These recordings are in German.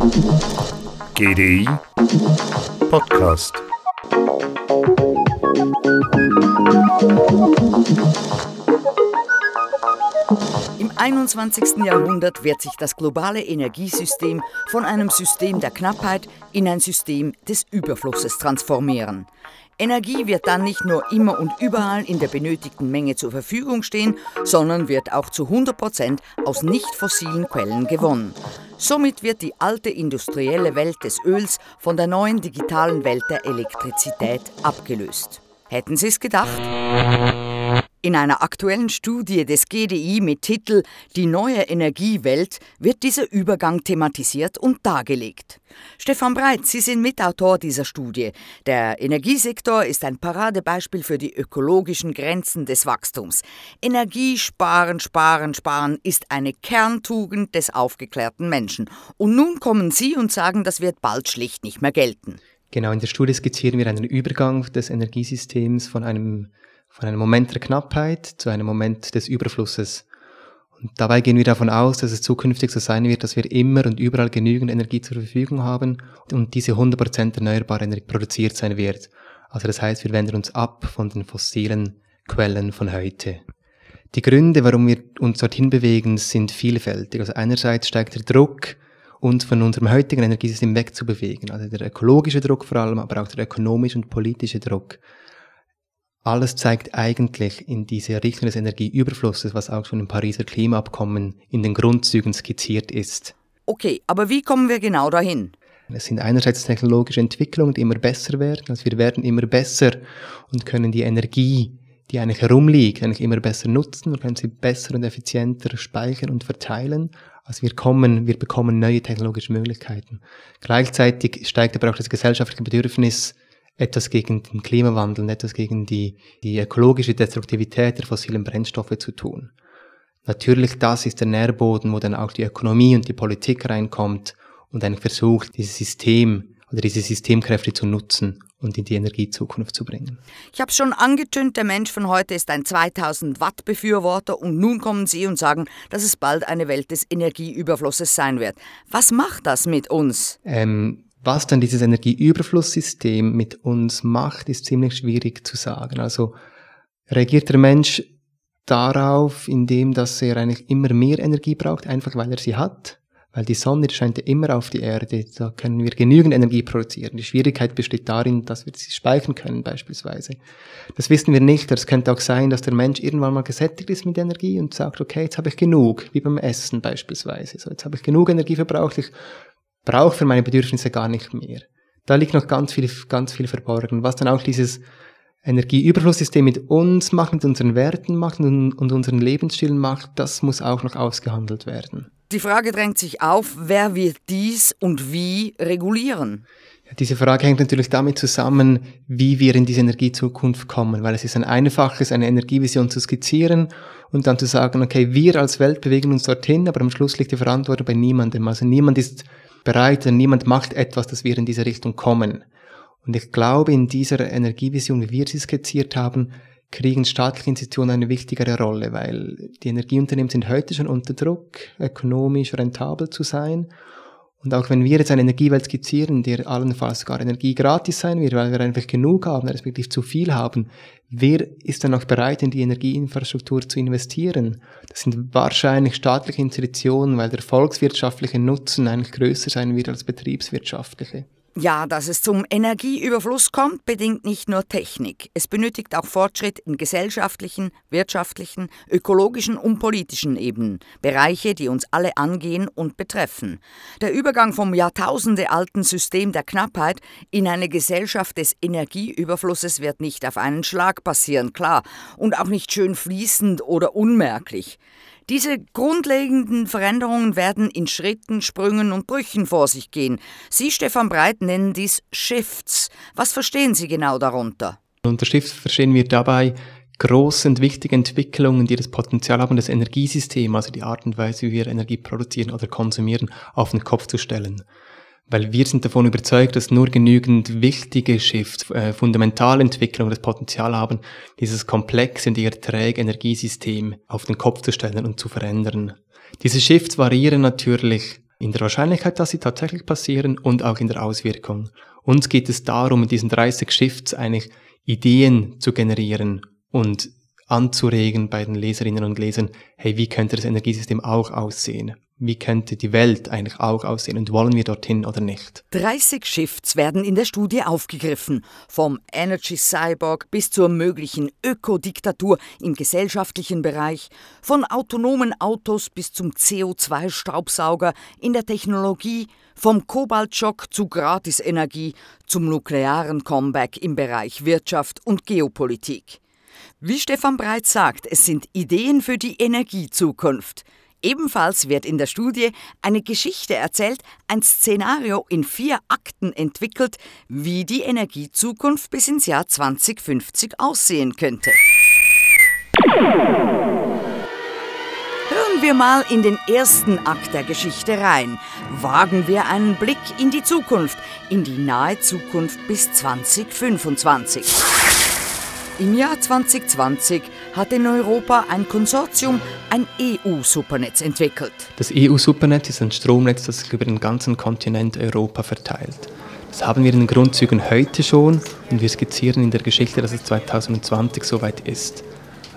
GDI Podcast. Im 21. Jahrhundert wird sich das globale Energiesystem von einem System der Knappheit in ein System des Überflusses transformieren. Energie wird dann nicht nur immer und überall in der benötigten Menge zur Verfügung stehen, sondern wird auch zu 100 Prozent aus nicht fossilen Quellen gewonnen. Somit wird die alte industrielle Welt des Öls von der neuen digitalen Welt der Elektrizität abgelöst. Hätten Sie es gedacht? In einer aktuellen Studie des GDI mit Titel Die neue Energiewelt wird dieser Übergang thematisiert und dargelegt. Stefan Breit, Sie sind Mitautor dieser Studie. Der Energiesektor ist ein Paradebeispiel für die ökologischen Grenzen des Wachstums. Energie sparen, sparen, sparen ist eine Kerntugend des aufgeklärten Menschen. Und nun kommen Sie und sagen, das wird bald schlicht nicht mehr gelten. Genau, in der Studie skizzieren wir einen Übergang des Energiesystems von einem von einem Moment der Knappheit zu einem Moment des Überflusses. Und dabei gehen wir davon aus, dass es zukünftig so sein wird, dass wir immer und überall genügend Energie zur Verfügung haben und diese 100% erneuerbare Energie produziert sein wird. Also das heißt, wir wenden uns ab von den fossilen Quellen von heute. Die Gründe, warum wir uns dorthin bewegen, sind vielfältig. Also einerseits steigt der Druck, uns von unserem heutigen Energiesystem wegzubewegen. Also der ökologische Druck vor allem, aber auch der ökonomische und politische Druck alles zeigt eigentlich in diese Richtung des Energieüberflusses, was auch schon im Pariser Klimaabkommen in den Grundzügen skizziert ist. Okay, aber wie kommen wir genau dahin? Es sind einerseits technologische Entwicklungen, die immer besser werden. Also wir werden immer besser und können die Energie, die eigentlich herumliegt, eigentlich immer besser nutzen. Wir können sie besser und effizienter speichern und verteilen. Also wir kommen, wir bekommen neue technologische Möglichkeiten. Gleichzeitig steigt aber auch das gesellschaftliche Bedürfnis etwas gegen den Klimawandel, etwas gegen die, die ökologische Destruktivität der fossilen Brennstoffe zu tun. Natürlich, das ist der Nährboden, wo dann auch die Ökonomie und die Politik reinkommt und dann versucht, dieses System oder diese Systemkräfte zu nutzen und in die Energiezukunft zu bringen. Ich habe schon angetönt, der Mensch von heute ist ein 2000 Watt Befürworter und nun kommen Sie und sagen, dass es bald eine Welt des Energieüberflusses sein wird. Was macht das mit uns? Ähm, was dann dieses Energieüberflusssystem mit uns macht, ist ziemlich schwierig zu sagen. Also reagiert der Mensch darauf, indem dass er eigentlich immer mehr Energie braucht, einfach weil er sie hat, weil die Sonne scheint ja immer auf die Erde, da können wir genügend Energie produzieren. Die Schwierigkeit besteht darin, dass wir sie speichern können beispielsweise. Das wissen wir nicht. Es könnte auch sein, dass der Mensch irgendwann mal gesättigt ist mit Energie und sagt, okay, jetzt habe ich genug, wie beim Essen beispielsweise. So, jetzt habe ich genug Energie verbraucht, ich brauche für meine Bedürfnisse gar nicht mehr. Da liegt noch ganz viel, ganz viel verborgen. Was dann auch dieses Energieüberflusssystem mit uns macht, mit unseren Werten macht und, und unseren Lebensstilen macht, das muss auch noch ausgehandelt werden. Die Frage drängt sich auf, wer wird dies und wie regulieren? Ja, diese Frage hängt natürlich damit zusammen, wie wir in diese Energiezukunft kommen, weil es ist ein einfaches, eine Energievision zu skizzieren und dann zu sagen, okay, wir als Welt bewegen uns dorthin, aber am Schluss liegt die Verantwortung bei niemandem. Also niemand ist bereit und niemand macht etwas, dass wir in diese Richtung kommen. Und ich glaube, in dieser Energievision, wie wir sie skizziert haben, kriegen staatliche Institutionen eine wichtigere Rolle, weil die Energieunternehmen sind heute schon unter Druck, ökonomisch rentabel zu sein. Und auch wenn wir jetzt eine Energiewelt skizzieren, in der allenfalls sogar Energie gratis sein wird, weil wir einfach genug haben, respektive zu viel haben, wer ist dann auch bereit, in die Energieinfrastruktur zu investieren? Das sind wahrscheinlich staatliche Institutionen, weil der volkswirtschaftliche Nutzen eigentlich größer sein wird als betriebswirtschaftliche. Ja, dass es zum Energieüberfluss kommt, bedingt nicht nur Technik. Es benötigt auch Fortschritt in gesellschaftlichen, wirtschaftlichen, ökologischen und politischen Ebenen, Bereiche, die uns alle angehen und betreffen. Der Übergang vom jahrtausendealten System der Knappheit in eine Gesellschaft des Energieüberflusses wird nicht auf einen Schlag passieren, klar, und auch nicht schön fließend oder unmerklich. Diese grundlegenden Veränderungen werden in Schritten, Sprüngen und Brüchen vor sich gehen. Sie, Stefan Breit, nennen dies Shifts. Was verstehen Sie genau darunter? Unter Shifts verstehen wir dabei große und wichtige Entwicklungen, die das Potenzial haben, das Energiesystem, also die Art und Weise, wie wir Energie produzieren oder konsumieren, auf den Kopf zu stellen weil wir sind davon überzeugt, dass nur genügend wichtige Shifts, äh, Fundamentalentwicklungen das Potenzial haben, dieses komplexe und eher träge Energiesystem auf den Kopf zu stellen und zu verändern. Diese Shifts variieren natürlich in der Wahrscheinlichkeit, dass sie tatsächlich passieren und auch in der Auswirkung. Uns geht es darum, in diesen 30 Shifts eigentlich Ideen zu generieren und anzuregen bei den Leserinnen und Lesern, hey, wie könnte das Energiesystem auch aussehen? Wie könnte die Welt eigentlich auch aussehen und wollen wir dorthin oder nicht? 30 Shifts werden in der Studie aufgegriffen, vom Energy Cyborg bis zur möglichen Ökodiktatur im gesellschaftlichen Bereich, von autonomen Autos bis zum CO2-Staubsauger in der Technologie, vom Kobaltschock zu Gratisenergie zum nuklearen Comeback im Bereich Wirtschaft und Geopolitik. Wie Stefan Breit sagt, es sind Ideen für die Energiezukunft. Ebenfalls wird in der Studie eine Geschichte erzählt, ein Szenario in vier Akten entwickelt, wie die Energiezukunft bis ins Jahr 2050 aussehen könnte. Hören wir mal in den ersten Akt der Geschichte rein. Wagen wir einen Blick in die Zukunft, in die nahe Zukunft bis 2025. Im Jahr 2020 hat in Europa ein Konsortium ein EU-Supernetz entwickelt. Das EU-Supernetz ist ein Stromnetz, das sich über den ganzen Kontinent Europa verteilt. Das haben wir in den Grundzügen heute schon und wir skizzieren in der Geschichte, dass es 2020 soweit ist.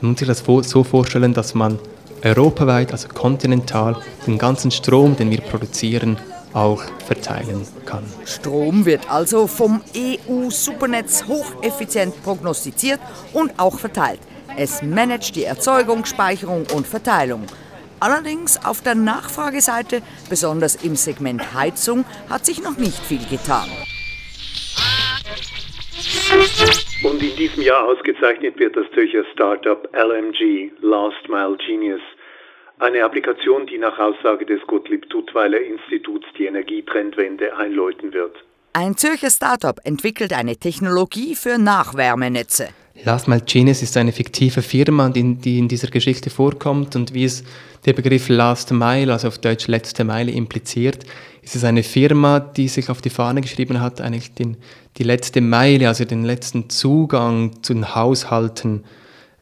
Man muss sich das so vorstellen, dass man europaweit, also kontinental, den ganzen Strom, den wir produzieren, auch verteilen kann. Strom wird also vom EU-Supernetz hocheffizient prognostiziert und auch verteilt. Es managt die Erzeugung, Speicherung und Verteilung. Allerdings auf der Nachfrageseite, besonders im Segment Heizung, hat sich noch nicht viel getan. Und in diesem Jahr ausgezeichnet wird das Zürcher Startup LMG, Last Mile Genius. Eine Applikation, die nach Aussage des Gottlieb Duttweiler Instituts die Energietrendwende einläuten wird. Ein Zürcher Startup entwickelt eine Technologie für Nachwärmenetze. Last Mile Genius ist eine fiktive Firma, die, in dieser Geschichte vorkommt und wie es der Begriff Last Mile, also auf Deutsch letzte Meile, impliziert, ist es eine Firma, die sich auf die Fahne geschrieben hat, eigentlich den, die letzte Meile, also den letzten Zugang zu den Haushalten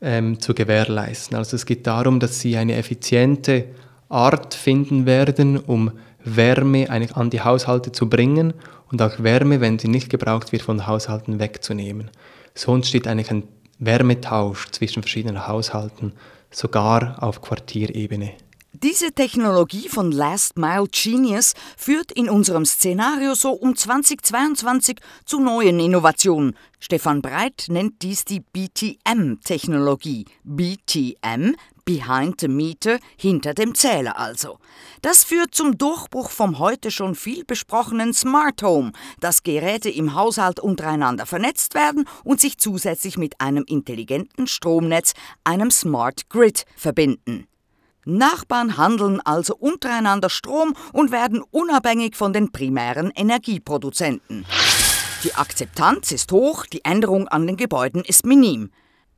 ähm, zu gewährleisten. Also es geht darum, dass sie eine effiziente Art finden werden, um Wärme an die Haushalte zu bringen und auch Wärme, wenn sie nicht gebraucht wird, von Haushalten wegzunehmen. So entsteht eigentlich ein Wärmetausch zwischen verschiedenen Haushalten, sogar auf Quartierebene. Diese Technologie von Last Mile Genius führt in unserem Szenario so um 2022 zu neuen Innovationen. Stefan Breit nennt dies die BTM-Technologie. BTM, Behind the Meter, hinter dem Zähler also. Das führt zum Durchbruch vom heute schon viel besprochenen Smart Home, dass Geräte im Haushalt untereinander vernetzt werden und sich zusätzlich mit einem intelligenten Stromnetz, einem Smart Grid, verbinden. Nachbarn handeln also untereinander Strom und werden unabhängig von den primären Energieproduzenten. Die Akzeptanz ist hoch, die Änderung an den Gebäuden ist minim.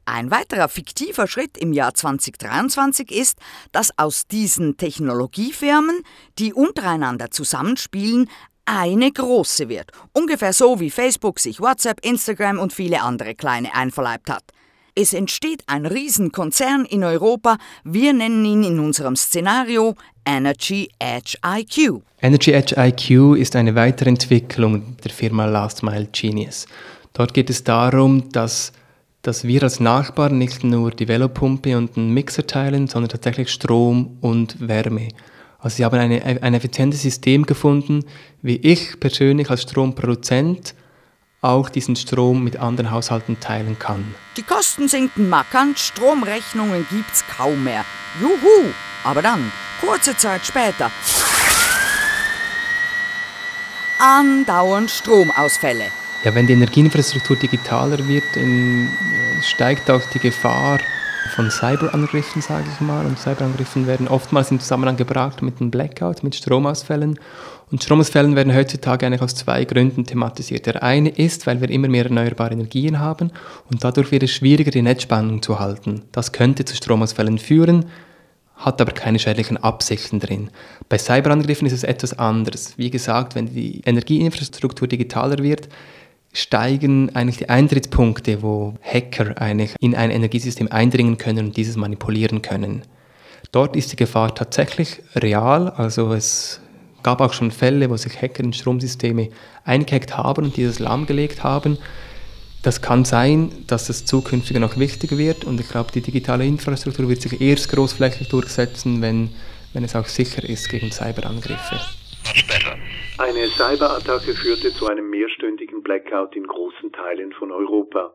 Ein weiterer fiktiver Schritt im Jahr 2023 ist, dass aus diesen Technologiefirmen, die untereinander zusammenspielen, eine große wird. Ungefähr so wie Facebook sich WhatsApp, Instagram und viele andere kleine einverleibt hat. Es entsteht ein Riesenkonzern in Europa. Wir nennen ihn in unserem Szenario Energy Edge IQ. Energy Edge IQ ist eine Weiterentwicklung der Firma Last Mile Genius. Dort geht es darum, dass dass wir als Nachbarn nicht nur die Velopumpe und einen Mixer teilen, sondern tatsächlich Strom und Wärme. Also sie haben eine, ein effizientes System gefunden, wie ich persönlich als Stromproduzent auch diesen Strom mit anderen Haushalten teilen kann. Die Kosten sinken markant, Stromrechnungen gibt's kaum mehr. Juhu! Aber dann, kurze Zeit später, andauernd Stromausfälle. Ja, wenn die Energieinfrastruktur digitaler wird, äh, steigt auch die Gefahr von Cyberangriffen, sage ich mal. Und Cyberangriffen werden oftmals im Zusammenhang gebracht mit einem Blackout, mit Stromausfällen. Und Stromausfällen werden heutzutage eigentlich aus zwei Gründen thematisiert. Der eine ist, weil wir immer mehr erneuerbare Energien haben und dadurch wird es schwieriger, die Netzspannung zu halten. Das könnte zu Stromausfällen führen, hat aber keine schädlichen Absichten drin. Bei Cyberangriffen ist es etwas anders. Wie gesagt, wenn die Energieinfrastruktur digitaler wird, steigen eigentlich die Eintrittspunkte, wo Hacker eigentlich in ein Energiesystem eindringen können und dieses manipulieren können. Dort ist die Gefahr tatsächlich real, also es gab auch schon Fälle, wo sich Hacker in Stromsysteme eingehackt haben und dieses lahmgelegt haben. Das kann sein, dass das zukünftig noch wichtiger wird und ich glaube, die digitale Infrastruktur wird sich erst großflächig durchsetzen, wenn, wenn es auch sicher ist gegen Cyberangriffe. Eine Cyberattacke führte zu einem mehrstündigen Blackout in großen Teilen von Europa.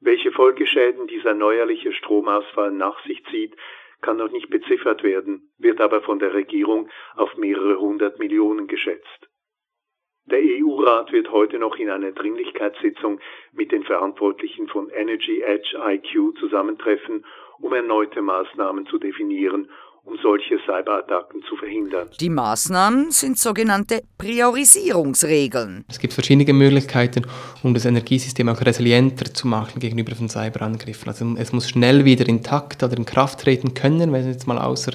Welche Folgeschäden dieser neuerliche Stromausfall nach sich zieht, kann noch nicht beziffert werden, wird aber von der Regierung auf mehrere hundert Millionen geschätzt. Der EU-Rat wird heute noch in einer Dringlichkeitssitzung mit den Verantwortlichen von Energy Edge IQ zusammentreffen, um erneute Maßnahmen zu definieren um solche Cyberattacken zu verhindern. Die Maßnahmen sind sogenannte Priorisierungsregeln. Es gibt verschiedene Möglichkeiten, um das Energiesystem auch resilienter zu machen gegenüber von Cyberangriffen. Also es muss schnell wieder intakt oder in Kraft treten können, wenn es jetzt mal außer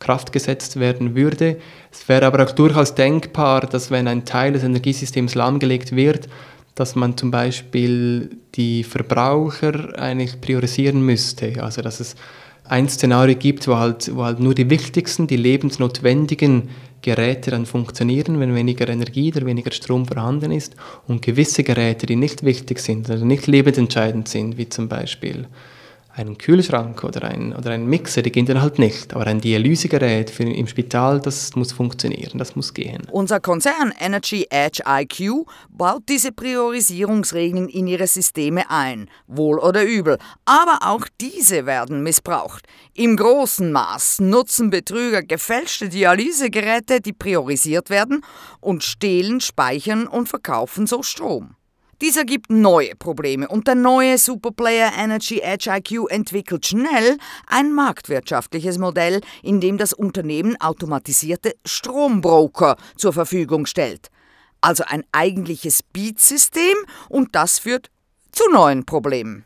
Kraft gesetzt werden würde. Es wäre aber auch durchaus denkbar, dass wenn ein Teil des Energiesystems lahmgelegt wird, dass man zum Beispiel die Verbraucher eigentlich priorisieren müsste. Also dass es ein Szenario gibt, wo halt, wo halt nur die wichtigsten, die lebensnotwendigen Geräte dann funktionieren, wenn weniger Energie oder weniger Strom vorhanden ist. Und gewisse Geräte, die nicht wichtig sind, also nicht lebensentscheidend sind, wie zum Beispiel einen Kühlschrank oder ein, oder ein Mixer, die gehen dann halt nicht. Aber ein Dialysegerät für, im Spital, das muss funktionieren, das muss gehen. Unser Konzern Energy Edge IQ baut diese Priorisierungsregeln in ihre Systeme ein, wohl oder übel. Aber auch diese werden missbraucht. Im großen Maß nutzen Betrüger gefälschte Dialysegeräte, die priorisiert werden, und stehlen, speichern und verkaufen so Strom. Dieser gibt neue Probleme und der neue Superplayer Energy Edge IQ entwickelt schnell ein marktwirtschaftliches Modell, in dem das Unternehmen automatisierte Strombroker zur Verfügung stellt. Also ein eigentliches Beat-System und das führt zu neuen Problemen.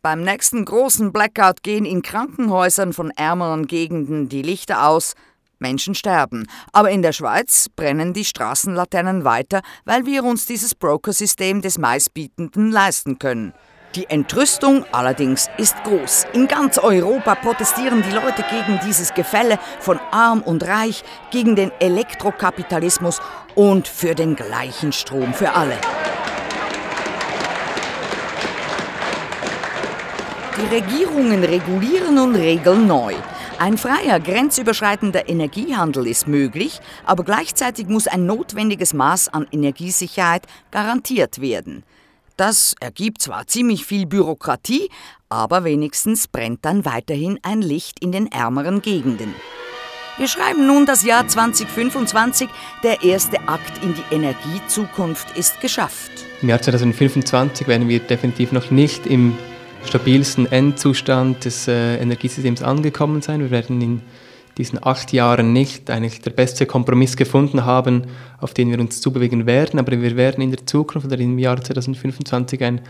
Beim nächsten großen Blackout gehen in Krankenhäusern von ärmeren Gegenden die Lichter aus, Menschen sterben. Aber in der Schweiz brennen die Straßenlaternen weiter, weil wir uns dieses Brokersystem des meistbietenden leisten können. Die Entrüstung allerdings ist groß. In ganz Europa protestieren die Leute gegen dieses Gefälle von arm und reich, gegen den Elektrokapitalismus und für den gleichen Strom für alle. Die Regierungen regulieren und regeln neu. Ein freier, grenzüberschreitender Energiehandel ist möglich, aber gleichzeitig muss ein notwendiges Maß an Energiesicherheit garantiert werden. Das ergibt zwar ziemlich viel Bürokratie, aber wenigstens brennt dann weiterhin ein Licht in den ärmeren Gegenden. Wir schreiben nun das Jahr 2025. Der erste Akt in die Energiezukunft ist geschafft. Im Jahr 2025 werden wir definitiv noch nicht im stabilsten Endzustand des äh, Energiesystems angekommen sein. Wir werden in diesen acht Jahren nicht eigentlich der beste Kompromiss gefunden haben, auf den wir uns zubewegen werden, aber wir werden in der Zukunft oder im Jahr 2025 ein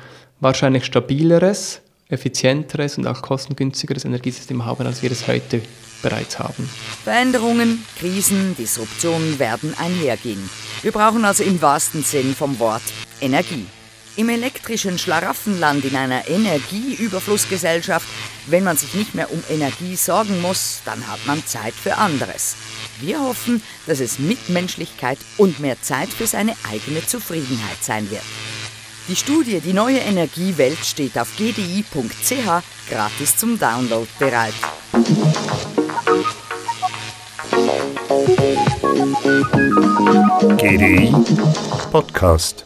wahrscheinlich stabileres, effizienteres und auch kostengünstigeres Energiesystem haben, als wir es heute bereits haben. Veränderungen, Krisen, Disruptionen werden einhergehen. Wir brauchen also im wahrsten Sinn vom Wort Energie. Im elektrischen Schlaraffenland in einer Energieüberflussgesellschaft, wenn man sich nicht mehr um Energie sorgen muss, dann hat man Zeit für anderes. Wir hoffen, dass es Mitmenschlichkeit und mehr Zeit für seine eigene Zufriedenheit sein wird. Die Studie Die neue Energiewelt steht auf gdi.ch gratis zum Download bereit. GDI Podcast